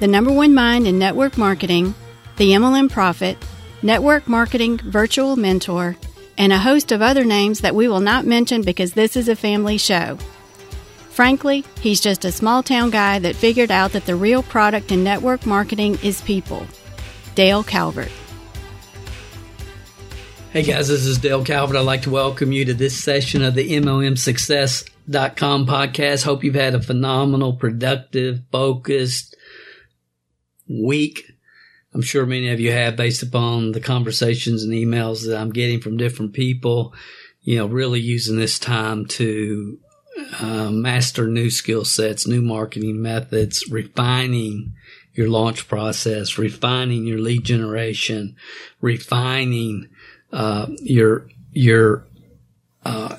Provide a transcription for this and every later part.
the number one mind in network marketing, the MLM Prophet, network marketing virtual mentor, and a host of other names that we will not mention because this is a family show. Frankly, he's just a small town guy that figured out that the real product in network marketing is people. Dale Calvert. Hey guys, this is Dale Calvert. I'd like to welcome you to this session of the MLMSuccess.com podcast. Hope you've had a phenomenal, productive, focused, week. I'm sure many of you have based upon the conversations and emails that I'm getting from different people, you know, really using this time to uh, master new skill sets, new marketing methods, refining your launch process, refining your lead generation, refining uh, your your uh,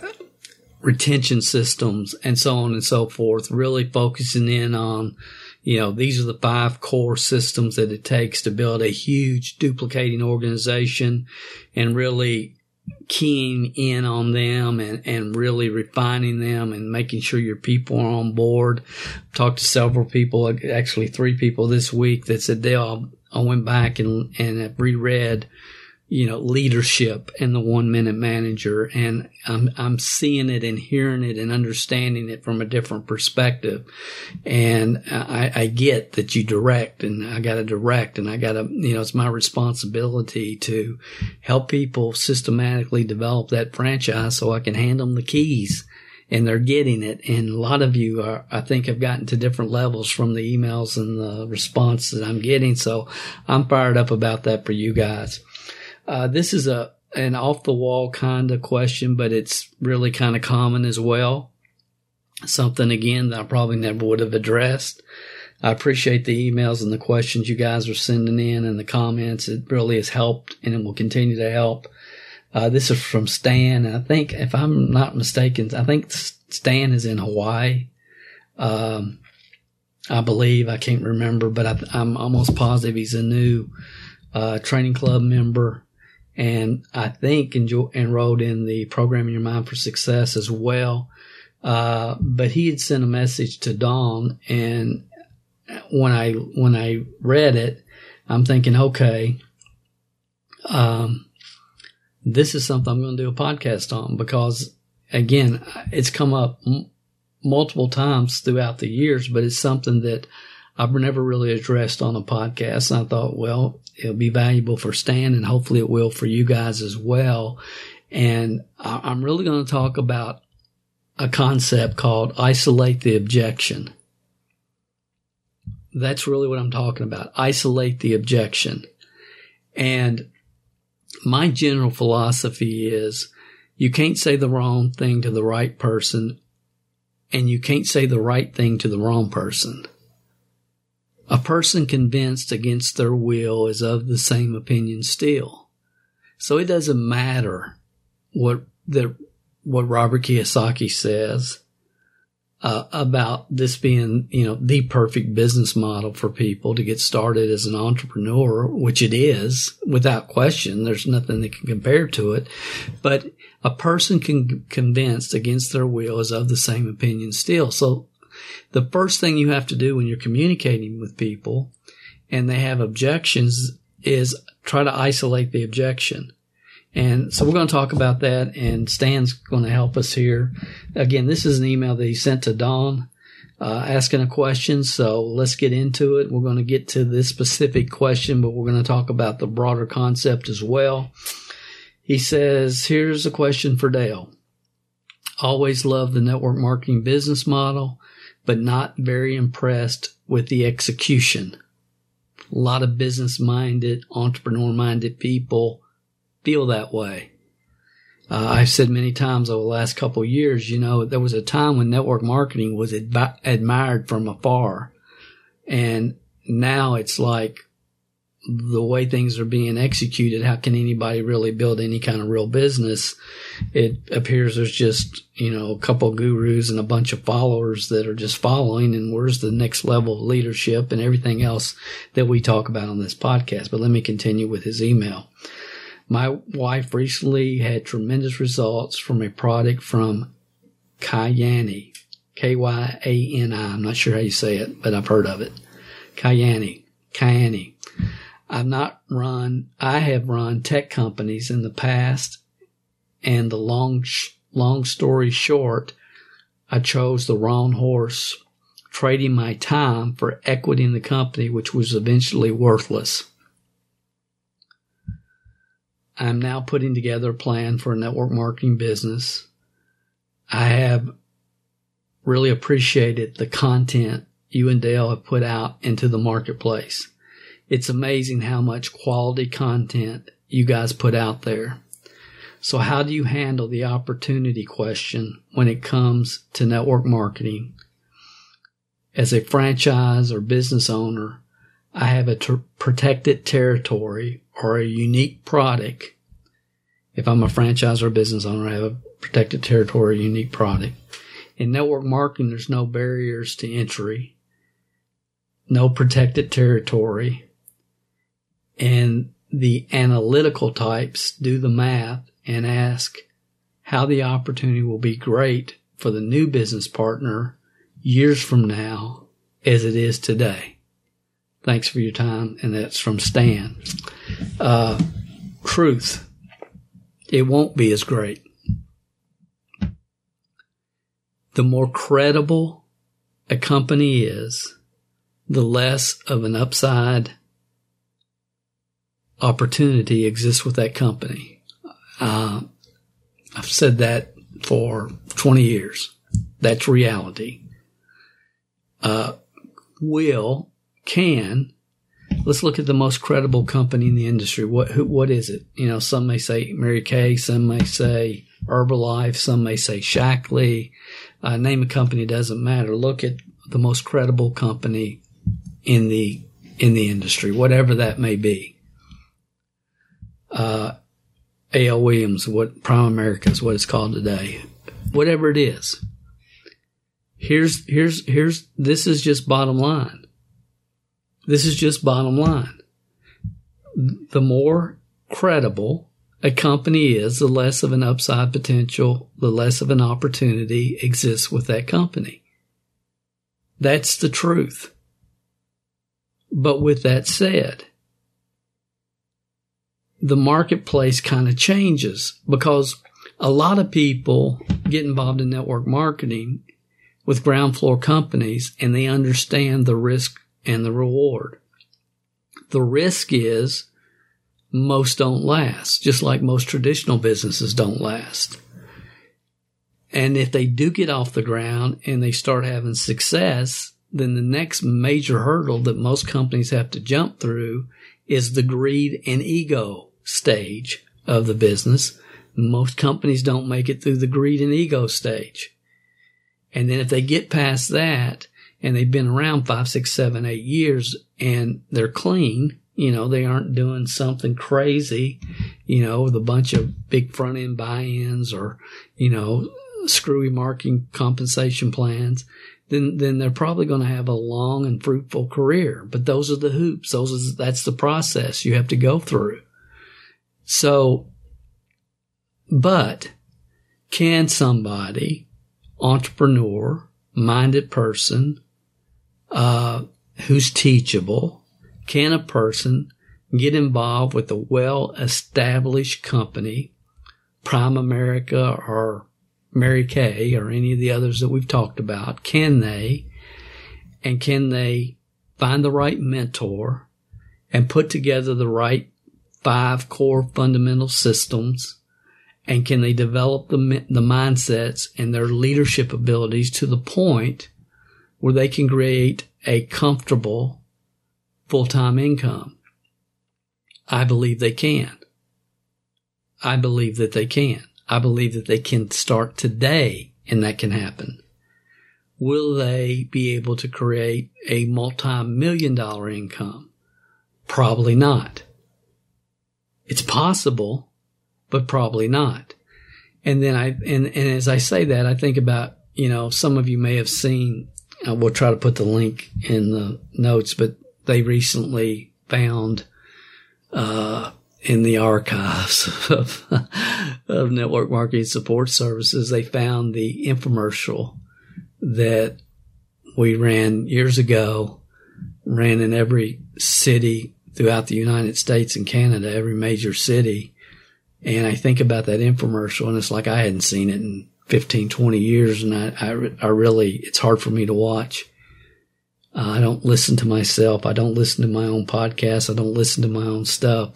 retention systems, and so on and so forth. Really focusing in on you know, these are the five core systems that it takes to build a huge duplicating organization and really keying in on them and, and really refining them and making sure your people are on board. Talked to several people, actually three people this week that said they all, I went back and, and reread you know, leadership and the one minute manager. And I'm, I'm seeing it and hearing it and understanding it from a different perspective. And I, I get that you direct and I got to direct and I got to, you know, it's my responsibility to help people systematically develop that franchise so I can hand them the keys and they're getting it. And a lot of you are, I think, have gotten to different levels from the emails and the response that I'm getting. So I'm fired up about that for you guys. Uh, this is a an off the wall kind of question, but it's really kind of common as well. Something again that I probably never would have addressed. I appreciate the emails and the questions you guys are sending in and the comments. It really has helped and it will continue to help. Uh, this is from Stan. I think, if I'm not mistaken, I think Stan is in Hawaii. Um, I believe I can't remember, but I, am almost positive he's a new uh, training club member and I think enrolled in the Programming Your Mind for Success as well. Uh, but he had sent a message to Dawn, and when I when I read it, I'm thinking, okay, um, this is something I'm going to do a podcast on because, again, it's come up m- multiple times throughout the years, but it's something that I've never really addressed on a podcast. And I thought, well, it'll be valuable for Stan and hopefully it will for you guys as well. And I'm really going to talk about a concept called isolate the objection. That's really what I'm talking about. Isolate the objection. And my general philosophy is you can't say the wrong thing to the right person and you can't say the right thing to the wrong person. A person convinced against their will is of the same opinion still. So it doesn't matter what the, what Robert Kiyosaki says uh, about this being, you know, the perfect business model for people to get started as an entrepreneur, which it is without question. There's nothing that can compare to it. But a person can convinced against their will is of the same opinion still. So the first thing you have to do when you're communicating with people and they have objections is try to isolate the objection. And so we're going to talk about that and Stan's going to help us here. Again, this is an email that he sent to Dawn. Uh, asking a question. So let's get into it. We're going to get to this specific question, but we're going to talk about the broader concept as well. He says, here's a question for Dale. Always love the network marketing business model but not very impressed with the execution. A lot of business minded, entrepreneur minded people feel that way. Uh, I've said many times over the last couple years, you know, there was a time when network marketing was admired from afar. And now it's like the way things are being executed, how can anybody really build any kind of real business? It appears there's just, you know, a couple gurus and a bunch of followers that are just following and where's the next level of leadership and everything else that we talk about on this podcast. But let me continue with his email. My wife recently had tremendous results from a product from Kyani, K-Y-A-N-I. I'm not sure how you say it, but I've heard of it. Kyani, Kyani. I've not run, I have run tech companies in the past and the long, long story short, I chose the wrong horse, trading my time for equity in the company, which was eventually worthless. I'm now putting together a plan for a network marketing business. I have really appreciated the content you and Dale have put out into the marketplace. It's amazing how much quality content you guys put out there. So how do you handle the opportunity question when it comes to network marketing? As a franchise or business owner, I have a ter- protected territory or a unique product. If I'm a franchise or business owner, I have a protected territory, a unique product. In network marketing, there's no barriers to entry, no protected territory, and the analytical types do the math and ask how the opportunity will be great for the new business partner years from now as it is today. Thanks for your time. And that's from Stan. Uh, truth. It won't be as great. The more credible a company is, the less of an upside opportunity exists with that company. Uh, I've said that for 20 years. That's reality. Uh, will, can, let's look at the most credible company in the industry. What, who, what is it? You know, some may say Mary Kay, some may say Herbalife, some may say Shaklee. Uh, name a company doesn't matter. Look at the most credible company in the, in the industry, whatever that may be uh, A.L. Williams, what Primerica is what it's called today, whatever it is. Here's here's here's this is just bottom line. This is just bottom line. The more credible a company is, the less of an upside potential, the less of an opportunity exists with that company. That's the truth. But with that said, the marketplace kind of changes because a lot of people get involved in network marketing with ground floor companies and they understand the risk and the reward. The risk is most don't last, just like most traditional businesses don't last. And if they do get off the ground and they start having success, then the next major hurdle that most companies have to jump through is the greed and ego stage of the business. Most companies don't make it through the greed and ego stage. And then if they get past that and they've been around five, six, seven, eight years and they're clean, you know, they aren't doing something crazy, you know, with a bunch of big front end buy-ins or, you know, screwy marketing compensation plans, then, then they're probably going to have a long and fruitful career. But those are the hoops. Those are, that's the process you have to go through. So, but can somebody, entrepreneur, minded person, uh, who's teachable, can a person get involved with a well established company, Primerica or Mary Kay or any of the others that we've talked about? Can they? And can they find the right mentor and put together the right five core fundamental systems and can they develop the, the mindsets and their leadership abilities to the point where they can create a comfortable full-time income? I believe they can. I believe that they can. I believe that they can start today and that can happen. will they be able to create a multi-million dollar income? Probably not. It's possible, but probably not. And then I, and, and as I say that, I think about, you know, some of you may have seen, uh, we'll try to put the link in the notes, but they recently found, uh, in the archives of, of network marketing support services, they found the infomercial that we ran years ago, ran in every city throughout the United States and Canada, every major city. And I think about that infomercial and it's like I hadn't seen it in 15, 20 years. And I, I, I really, it's hard for me to watch. Uh, I don't listen to myself. I don't listen to my own podcast. I don't listen to my own stuff.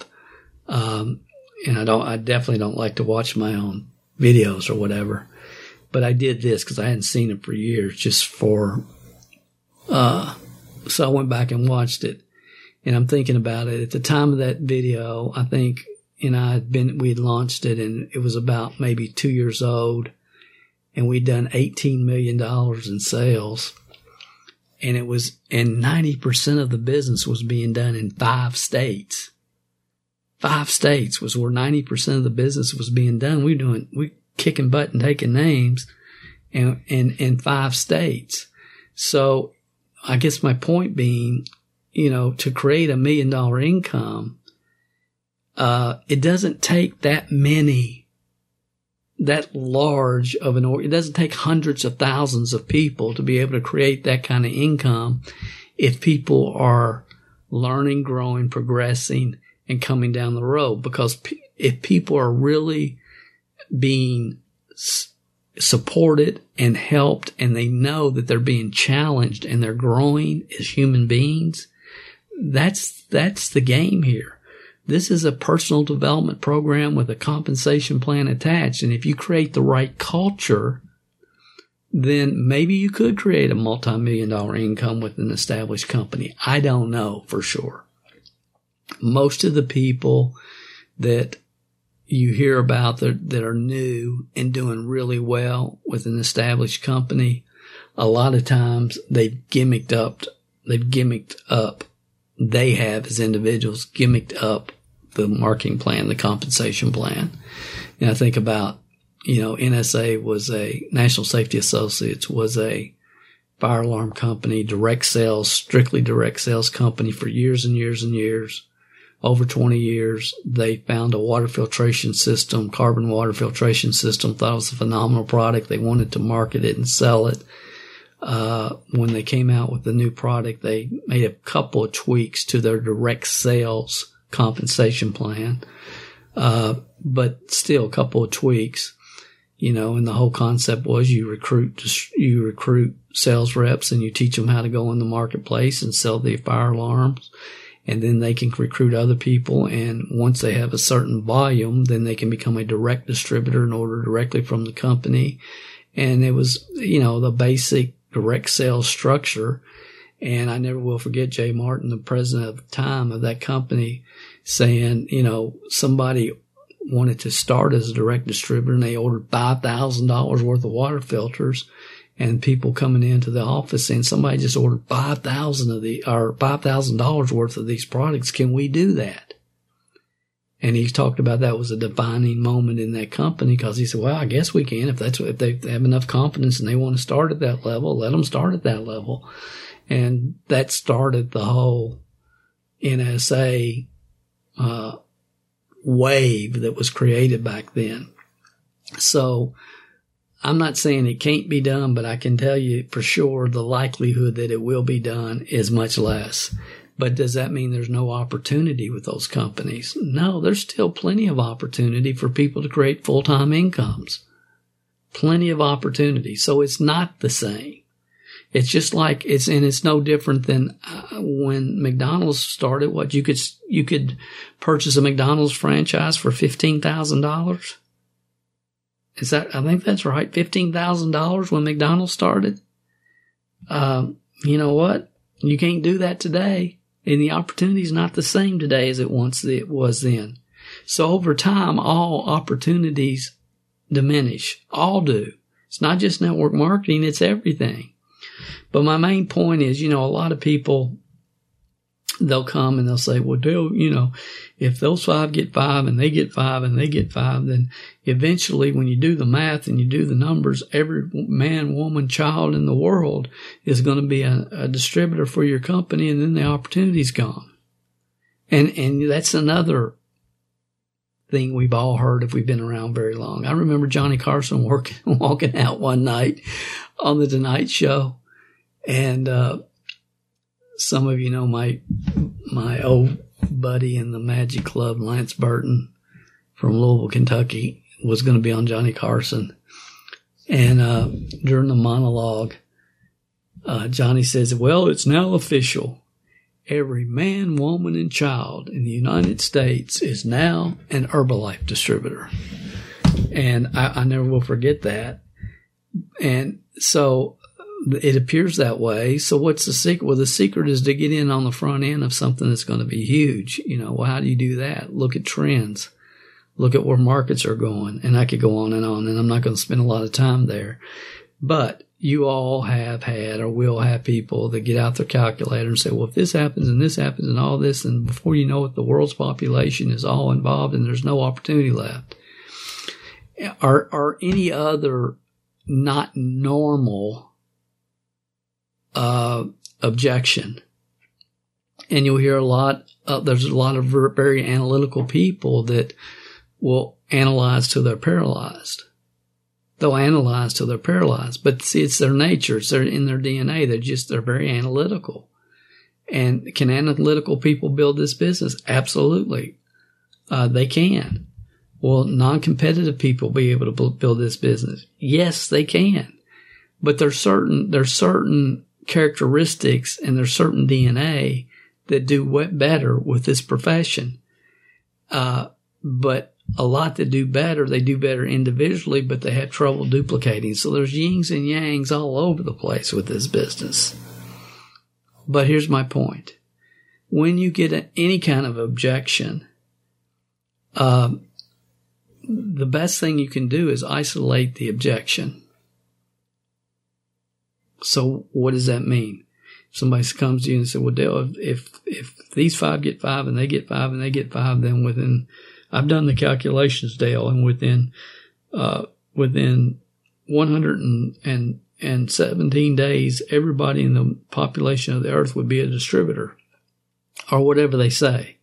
Um, and I don't, I definitely don't like to watch my own videos or whatever. But I did this because I hadn't seen it for years, just for, uh, so I went back and watched it. And I'm thinking about it. At the time of that video, I think, and I'd been, we had launched it and it was about maybe two years old and we'd done $18 million in sales. And it was, and 90% of the business was being done in five states. Five states was where 90% of the business was being done. We were doing, we kicking butt and taking names and in, in five states. So I guess my point being, you know, to create a million dollar income, uh, it doesn't take that many, that large of an, it doesn't take hundreds of thousands of people to be able to create that kind of income if people are learning, growing, progressing, and coming down the road. Because if people are really being supported and helped and they know that they're being challenged and they're growing as human beings, that's, that's the game here. This is a personal development program with a compensation plan attached. And if you create the right culture, then maybe you could create a multi-million dollar income with an established company. I don't know for sure. Most of the people that you hear about that, that are new and doing really well with an established company, a lot of times they've gimmicked up, they've gimmicked up they have as individuals gimmicked up the marketing plan, the compensation plan. And I think about, you know, NSA was a National Safety Associates was a fire alarm company, direct sales, strictly direct sales company for years and years and years. Over 20 years, they found a water filtration system, carbon water filtration system, thought it was a phenomenal product. They wanted to market it and sell it uh, when they came out with the new product, they made a couple of tweaks to their direct sales compensation plan. Uh, but still a couple of tweaks, you know, and the whole concept was you recruit, you recruit sales reps and you teach them how to go in the marketplace and sell the fire alarms. And then they can recruit other people. And once they have a certain volume, then they can become a direct distributor and order directly from the company. And it was, you know, the basic direct sales structure. And I never will forget Jay Martin, the president of the time of that company, saying, you know, somebody wanted to start as a direct distributor and they ordered $5,000 worth of water filters and people coming into the office saying somebody just ordered 5,000 of the, or $5,000 worth of these products. Can we do that? And he talked about that was a defining moment in that company because he said, well, I guess we can. If that's if they have enough confidence and they want to start at that level, let them start at that level. And that started the whole NSA, uh, wave that was created back then. So I'm not saying it can't be done, but I can tell you for sure the likelihood that it will be done is much less. But does that mean there's no opportunity with those companies? No, there's still plenty of opportunity for people to create full-time incomes. Plenty of opportunity. So it's not the same. It's just like it's, and it's no different than uh, when McDonald's started. What you could, you could purchase a McDonald's franchise for $15,000. Is that, I think that's right. $15,000 when McDonald's started. Um, you know what? You can't do that today. And the opportunity is not the same today as it once it was then. So over time, all opportunities diminish. All do. It's not just network marketing, it's everything. But my main point is, you know, a lot of people, they'll come and they'll say, well, Dale, you know, if those five get five and they get five and they get five, then eventually when you do the math and you do the numbers, every man, woman, child in the world is going to be a, a distributor for your company and then the opportunity's gone. And, and that's another thing we've all heard if we've been around very long. I remember Johnny Carson working, walking out one night on the Tonight Show and, uh, some of you know my my old buddy in the Magic Club, Lance Burton from Louisville, Kentucky, was going to be on Johnny Carson. And uh, during the monologue, uh, Johnny says, Well, it's now official. Every man, woman, and child in the United States is now an Herbalife distributor. And I, I never will forget that. And so it appears that way. So what's the secret? Well, the secret is to get in on the front end of something that's going to be huge. You know, well, how do you do that? Look at trends. Look at where markets are going. And I could go on and on and I'm not going to spend a lot of time there. But you all have had or will have people that get out their calculator and say, well, if this happens and this happens and all this, and before you know it, the world's population is all involved and there's no opportunity left. Are, are any other not normal uh, objection. And you'll hear a lot, uh, there's a lot of very analytical people that will analyze till they're paralyzed. They'll analyze till they're paralyzed. But see, it's their nature. It's their, in their DNA. They're just, they're very analytical. And can analytical people build this business? Absolutely. Uh, they can. Will non-competitive people be able to build this business? Yes, they can. But there's certain, there's certain characteristics and there's certain DNA that do what better with this profession. Uh, but a lot that do better, they do better individually, but they have trouble duplicating. So there's yings and yangs all over the place with this business. But here's my point. When you get any kind of objection, uh, the best thing you can do is isolate the objection. So what does that mean? Somebody comes to you and says, well, Dale, if, if, if these five get five and they get five and they get five, then within, I've done the calculations, Dale, and within, uh, within 117 days, everybody in the population of the earth would be a distributor or whatever they say.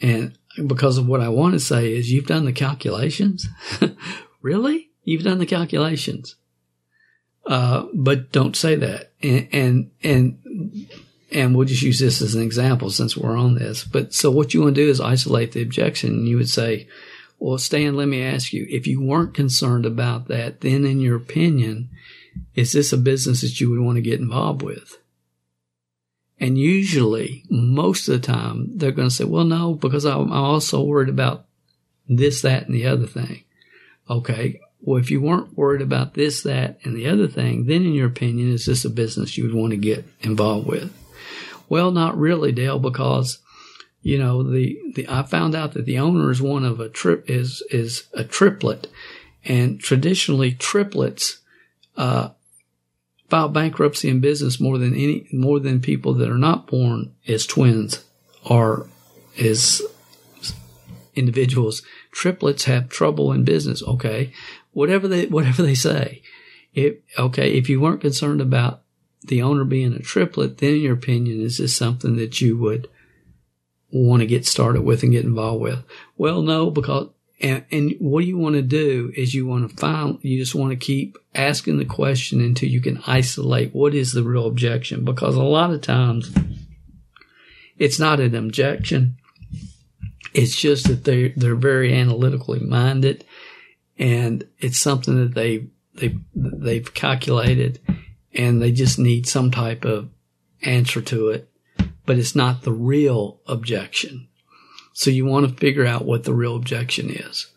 And because of what I want to say is you've done the calculations? really? You've done the calculations. Uh, but don't say that. And, and, and, and we'll just use this as an example since we're on this. But so what you want to do is isolate the objection. You would say, well, Stan, let me ask you, if you weren't concerned about that, then in your opinion, is this a business that you would want to get involved with? And usually, most of the time, they're going to say, well, no, because I'm also worried about this, that, and the other thing. Okay. Well, if you weren't worried about this, that, and the other thing, then in your opinion, is this a business you would want to get involved with? Well, not really, Dale, because you know the, the I found out that the owner is one of a trip is is a triplet, and traditionally triplets uh, file bankruptcy in business more than any more than people that are not born as twins or as individuals. Triplets have trouble in business. Okay, whatever they whatever they say. If okay, if you weren't concerned about the owner being a triplet, then your opinion, is this something that you would want to get started with and get involved with? Well, no, because and, and what you want to do is you want to find you just want to keep asking the question until you can isolate what is the real objection because a lot of times it's not an objection it's just that they they're very analytically minded and it's something that they they they've calculated, and they just need some type of answer to it, but it's not the real objection. So you want to figure out what the real objection is.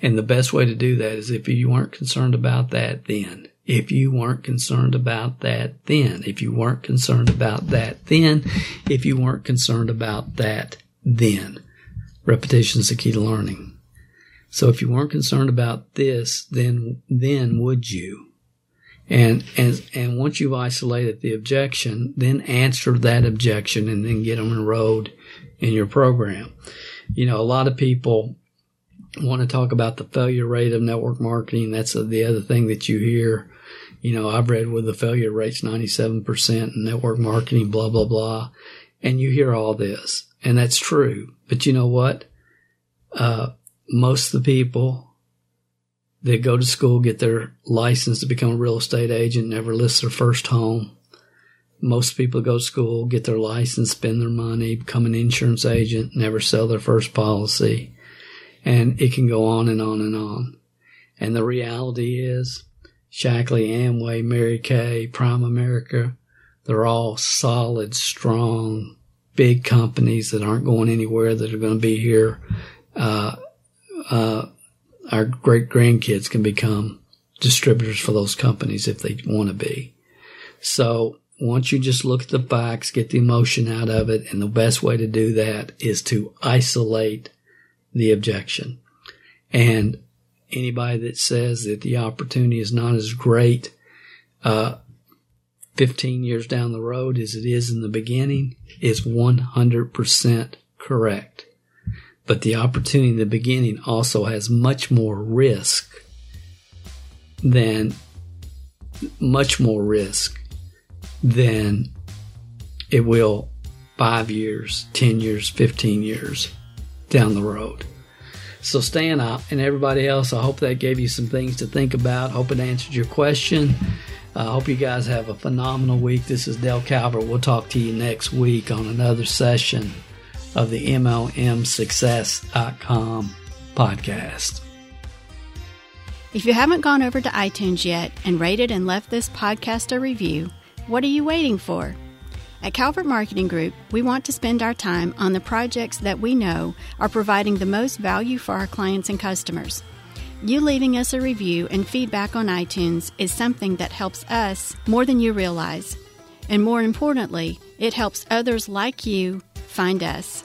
And the best way to do that is if you weren't concerned about that then. If you weren't concerned about that then. If you weren't concerned about that then. If you weren't concerned about that then. Repetition is the key to learning. So if you weren't concerned about this, then, then would you? And, and, and once you've isolated the objection, then answer that objection and then get them enrolled in your program. You know, a lot of people want to talk about the failure rate of network marketing. That's the other thing that you hear. You know, I've read where the failure rate's 97% in network marketing, blah, blah, blah. And you hear all this and that's true. But you know what? Uh, most of the people that go to school, get their license to become a real estate agent, never list their first home. Most people go to school, get their license, spend their money, become an insurance agent, never sell their first policy. And it can go on and on and on. And the reality is, Shaklee, Amway, Mary Kay, Primerica, they're all solid, strong, big companies that aren't going anywhere that are going to be here uh, uh, our great grandkids can become distributors for those companies if they want to be. So once you just look at the facts, get the emotion out of it, and the best way to do that is to isolate the objection. And anybody that says that the opportunity is not as great, uh, 15 years down the road as it is in the beginning is 100% correct. But the opportunity in the beginning also has much more risk than much more risk than it will five years, 10 years, 15 years down the road. So Stan and everybody else, I hope that gave you some things to think about. Hope it answered your question. I uh, hope you guys have a phenomenal week. This is Dale Calvert. We'll talk to you next week on another session of the MLMSuccess.com podcast. If you haven't gone over to iTunes yet and rated and left this podcast a review, what are you waiting for? At Calvert Marketing Group, we want to spend our time on the projects that we know are providing the most value for our clients and customers. You leaving us a review and feedback on iTunes is something that helps us more than you realize. And more importantly, it helps others like you find us.